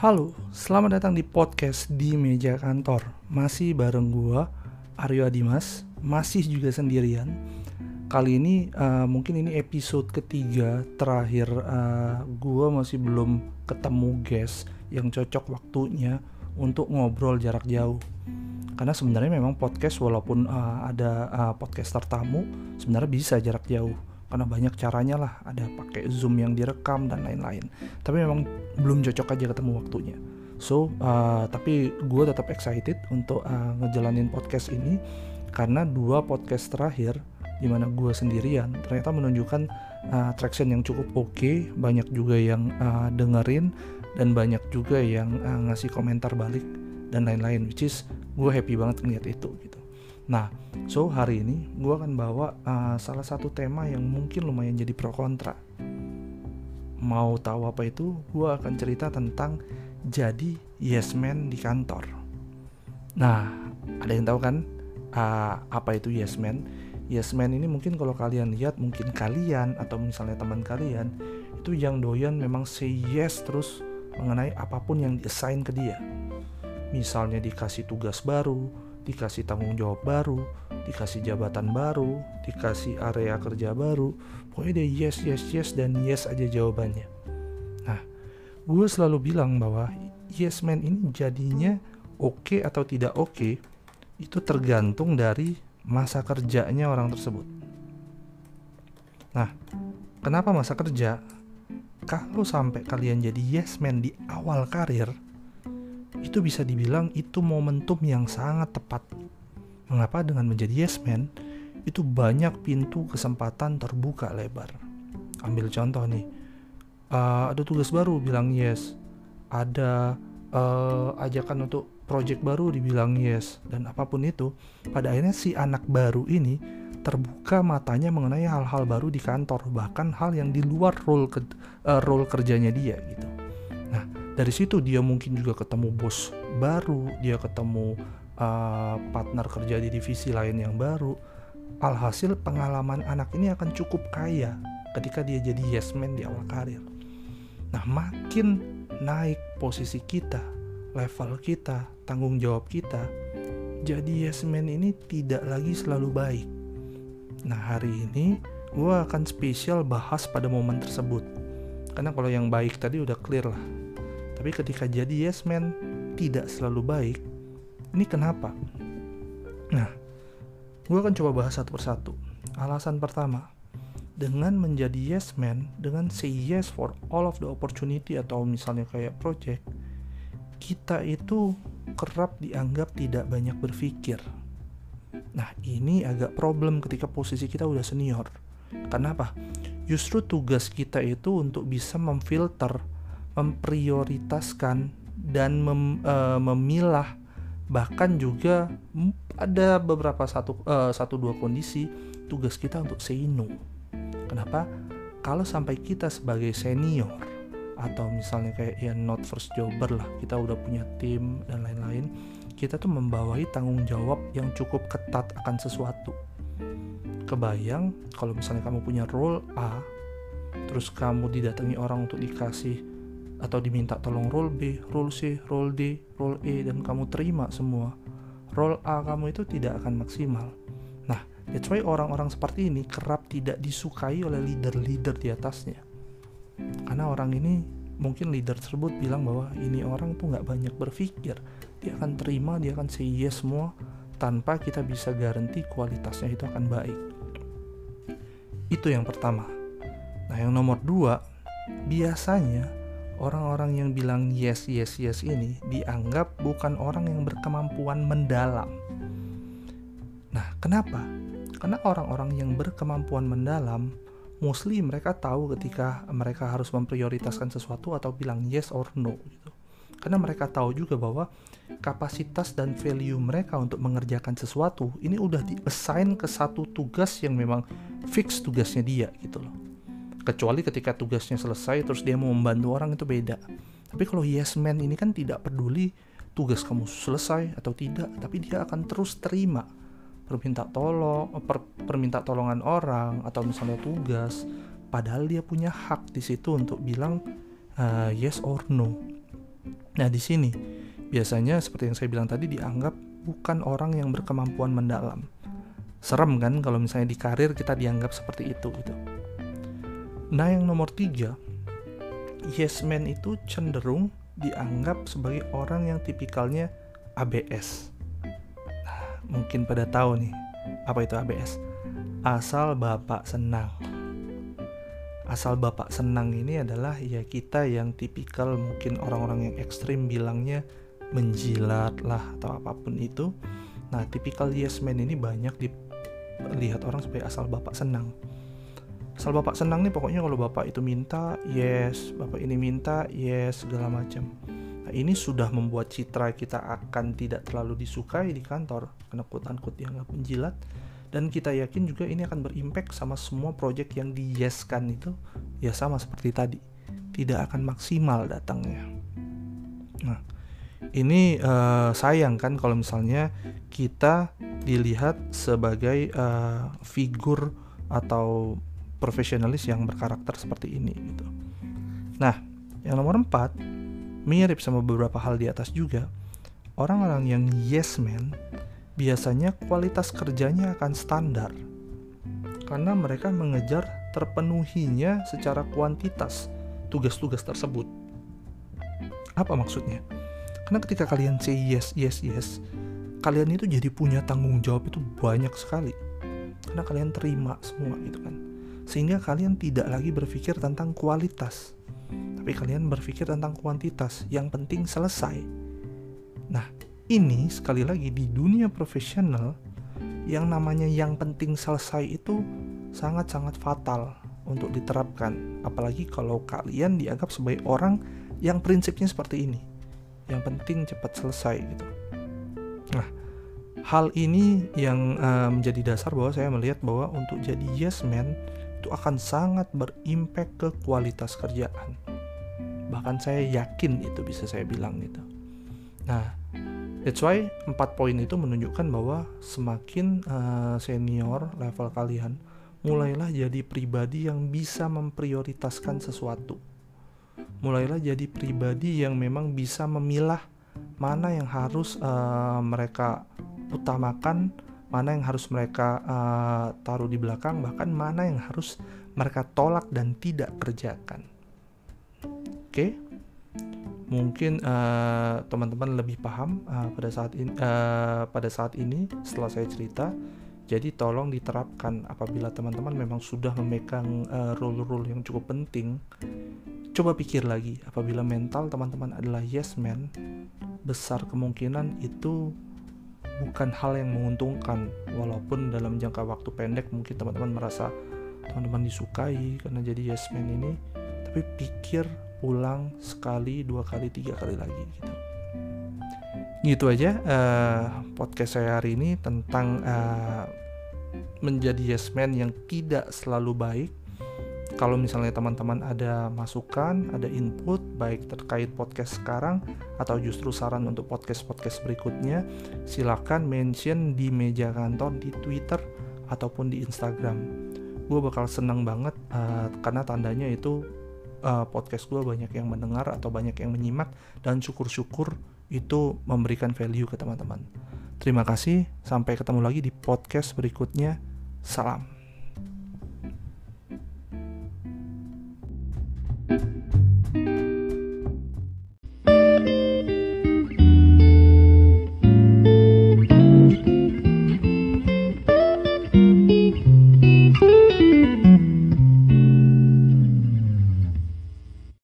Halo, selamat datang di podcast di meja kantor. Masih bareng gua Aryo Adimas, masih juga sendirian. Kali ini uh, mungkin ini episode ketiga terakhir uh, gua masih belum ketemu guest yang cocok waktunya untuk ngobrol jarak jauh. Karena sebenarnya memang podcast walaupun uh, ada uh, podcaster tamu sebenarnya bisa jarak jauh karena banyak caranya lah. Ada pakai zoom yang direkam dan lain-lain. Tapi memang belum cocok aja ketemu waktunya. So uh, tapi gue tetap excited untuk uh, ngejalanin podcast ini. Karena dua podcast terakhir di mana gue sendirian ternyata menunjukkan uh, traction yang cukup oke. Okay, banyak juga yang uh, dengerin dan banyak juga yang uh, ngasih komentar balik dan lain-lain which is gue happy banget ngeliat itu gitu Nah, so hari ini gue akan bawa uh, salah satu tema yang mungkin lumayan jadi pro kontra. Mau tahu apa itu? Gue akan cerita tentang jadi yes man di kantor. Nah, ada yang tahu kan uh, apa itu yes man? Yes man ini mungkin kalau kalian lihat, mungkin kalian atau misalnya teman kalian itu yang doyan memang say yes terus mengenai apa pun yang diassign ke dia. Misalnya dikasih tugas baru, dikasih tanggung jawab baru, dikasih jabatan baru, dikasih area kerja baru, pokoknya dia yes, yes, yes, dan yes aja jawabannya. Nah, gue selalu bilang bahwa yes man ini jadinya oke okay atau tidak oke, okay, itu tergantung dari masa kerjanya orang tersebut. Nah, kenapa masa kerja? Kalau sampai kalian jadi yes man di awal karir, itu bisa dibilang itu momentum yang sangat tepat. Mengapa dengan menjadi yes man, itu banyak pintu kesempatan terbuka lebar. Ambil contoh nih, uh, ada tugas baru bilang yes, ada uh, ajakan untuk project baru dibilang yes, dan apa pun itu, pada akhirnya si anak baru ini terbuka matanya mengenai hal-hal baru di kantor, bahkan hal yang di luar role ke, uh, role kerjanya dia gitu dari situ dia mungkin juga ketemu bos baru dia ketemu uh, partner kerja di divisi lain yang baru. Alhasil pengalaman anak ini akan cukup kaya ketika dia jadi yes man di awal karir. Nah makin naik posisi kita level kita tanggung jawab kita jadi yes man ini tidak lagi selalu baik. Nah hari ini gue akan spesial bahas pada momen tersebut. Karena kalau yang baik tadi udah clear lah tapi ketika jadi yes man tidak selalu baik, ini kenapa? Nah, gue akan coba bahas satu persatu. Alasan pertama, dengan menjadi yes man, dengan say yes for all of the opportunity atau misalnya kayak project, kita itu kerap dianggap tidak banyak berpikir. Nah, ini agak problem ketika posisi kita udah senior. Kenapa? Justru tugas kita itu untuk bisa memfilter memprioritaskan dan mem, uh, memilah bahkan juga ada beberapa satu uh, satu dua kondisi tugas kita untuk say no. Kenapa? Kalau sampai kita sebagai senior atau misalnya kayak ya not first jobber lah, kita udah punya tim dan lain-lain, kita tuh membawahi tanggung jawab yang cukup ketat akan sesuatu. Kebayang kalau misalnya kamu punya role A, terus kamu didatangi orang untuk dikasih atau diminta tolong roll B, roll C, roll D, roll E dan kamu terima semua. Roll A kamu itu tidak akan maksimal. Nah, that's why orang-orang seperti ini kerap tidak disukai oleh leader-leader di atasnya. Karena orang ini mungkin leader tersebut bilang bahwa ini orang tuh nggak banyak berpikir. Dia akan terima, dia akan say yes semua tanpa kita bisa garanti kualitasnya itu akan baik. Itu yang pertama. Nah, yang nomor dua, biasanya orang-orang yang bilang yes yes yes ini dianggap bukan orang yang berkemampuan mendalam. Nah, kenapa? Karena orang-orang yang berkemampuan mendalam mostly mereka tahu ketika mereka harus memprioritaskan sesuatu atau bilang yes or no gitu. Karena mereka tahu juga bahwa kapasitas dan value mereka untuk mengerjakan sesuatu ini udah di-assign ke satu tugas yang memang fix tugasnya dia gitu loh kecuali ketika tugasnya selesai terus dia mau membantu orang itu beda tapi kalau yes man ini kan tidak peduli tugas kamu selesai atau tidak tapi dia akan terus terima perminta tolong per, perminta tolongan orang atau misalnya tugas padahal dia punya hak di situ untuk bilang uh, yes or no Nah, di sini biasanya seperti yang saya bilang tadi dianggap bukan orang yang berkemampuan mendalam. Serem kan kalau misalnya di karir kita dianggap seperti itu gitu. Nah, yang nomor tiga, yes man itu cenderung dianggap sebagai orang yang tipikalnya ABS. Nah, mungkin pada tahu nih apa itu ABS. Asal bapak senang asal bapak senang ini adalah ya kita yang tipikal mungkin orang-orang yang ekstrim bilangnya menjilat lah atau apa pun itu nah tipikal yes man ini banyak dilihat orang sebagai asal bapak senang asal bapak senang nih pokoknya kalau bapak itu minta yes. Bapak ini minta yes segala macam. Nah ini sudah membuat citra kita akan tidak terlalu disukai di kantor. Karena quote unquote dianggap menjilat dan kita yakin juga ini akan berimpact sama semua project yang di yeskan itu ya sama seperti tadi. Tidak akan maksimal datangnya. Nah ini uh, sayang kan kalau misalnya kita dilihat sebagai uh, figur atau profesionalis yang berkarakter seperti ini gitu. Nah, yang nomor empat mirip sama beberapa hal di atas juga. Orang-orang yang yes man biasanya kualitas kerjanya akan standar karena mereka mengejar terpenuhinya secara kuantitas tugas-tugas tersebut. Apa maksudnya? Karena ketika kalian say yes, yes, yes, kalian itu jadi punya tanggung jawab itu banyak sekali. Karena kalian terima semua gitu kan. Sehingga kalian tidak lagi berpikir tentang kualitas. Tapi kalian berpikir tentang kuantitas. Yang penting selesai. Nah, ini sekali lagi di dunia profesional yang namanya yang penting selesai itu sangat-sangat fatal untuk diterapkan apalagi kalau kalian dianggap sebagai orang yang prinsipnya seperti ini yang penting cepat selesai gitu nah hal ini yang uh, menjadi dasar bahwa saya melihat bahwa untuk jadi yes man itu akan sangat berimpact ke kualitas kerjaan bahkan saya yakin itu bisa saya bilang gitu nah That's why empat poin itu menunjukkan bahwa semakin uh, senior level kalian, mulailah jadi pribadi yang bisa memprioritaskan sesuatu. Mulailah jadi pribadi yang memang bisa memilah mana yang harus uh, mereka utamakan, mana yang harus mereka uh, taruh di belakang, bahkan mana yang harus mereka tolak dan tidak kerjakan. Oke? Okay? mungkin uh, teman-teman lebih paham uh, pada saat ini uh, pada saat ini setelah saya cerita jadi tolong diterapkan apabila teman-teman memang sudah memegang rule-rule uh, yang cukup penting coba pikir lagi apabila mental teman-teman adalah yes man besar kemungkinan itu bukan hal yang menguntungkan. Walaupun dalam jangka waktu pendek mungkin teman-teman merasa teman-teman disukai karena jadi yes man ini tapi pikir ulang sekali dua kali tiga kali lagi gitu. Gitu aja uh, podcast saya hari ini tentang uh, menjadi yes man yang tidak selalu baik kalau misalnya teman-teman ada masukan, ada input baik terkait podcast sekarang atau justru saran untuk podcast-podcast berikutnya, silakan mention di meja kantor di Twitter ataupun di Instagram. Gue bakal seneng banget uh, karena tandanya itu uh, podcast gue banyak yang mendengar atau banyak yang menyimak dan syukur-syukur itu memberikan value ke teman-teman. Terima kasih, sampai ketemu lagi di podcast berikutnya. Salam.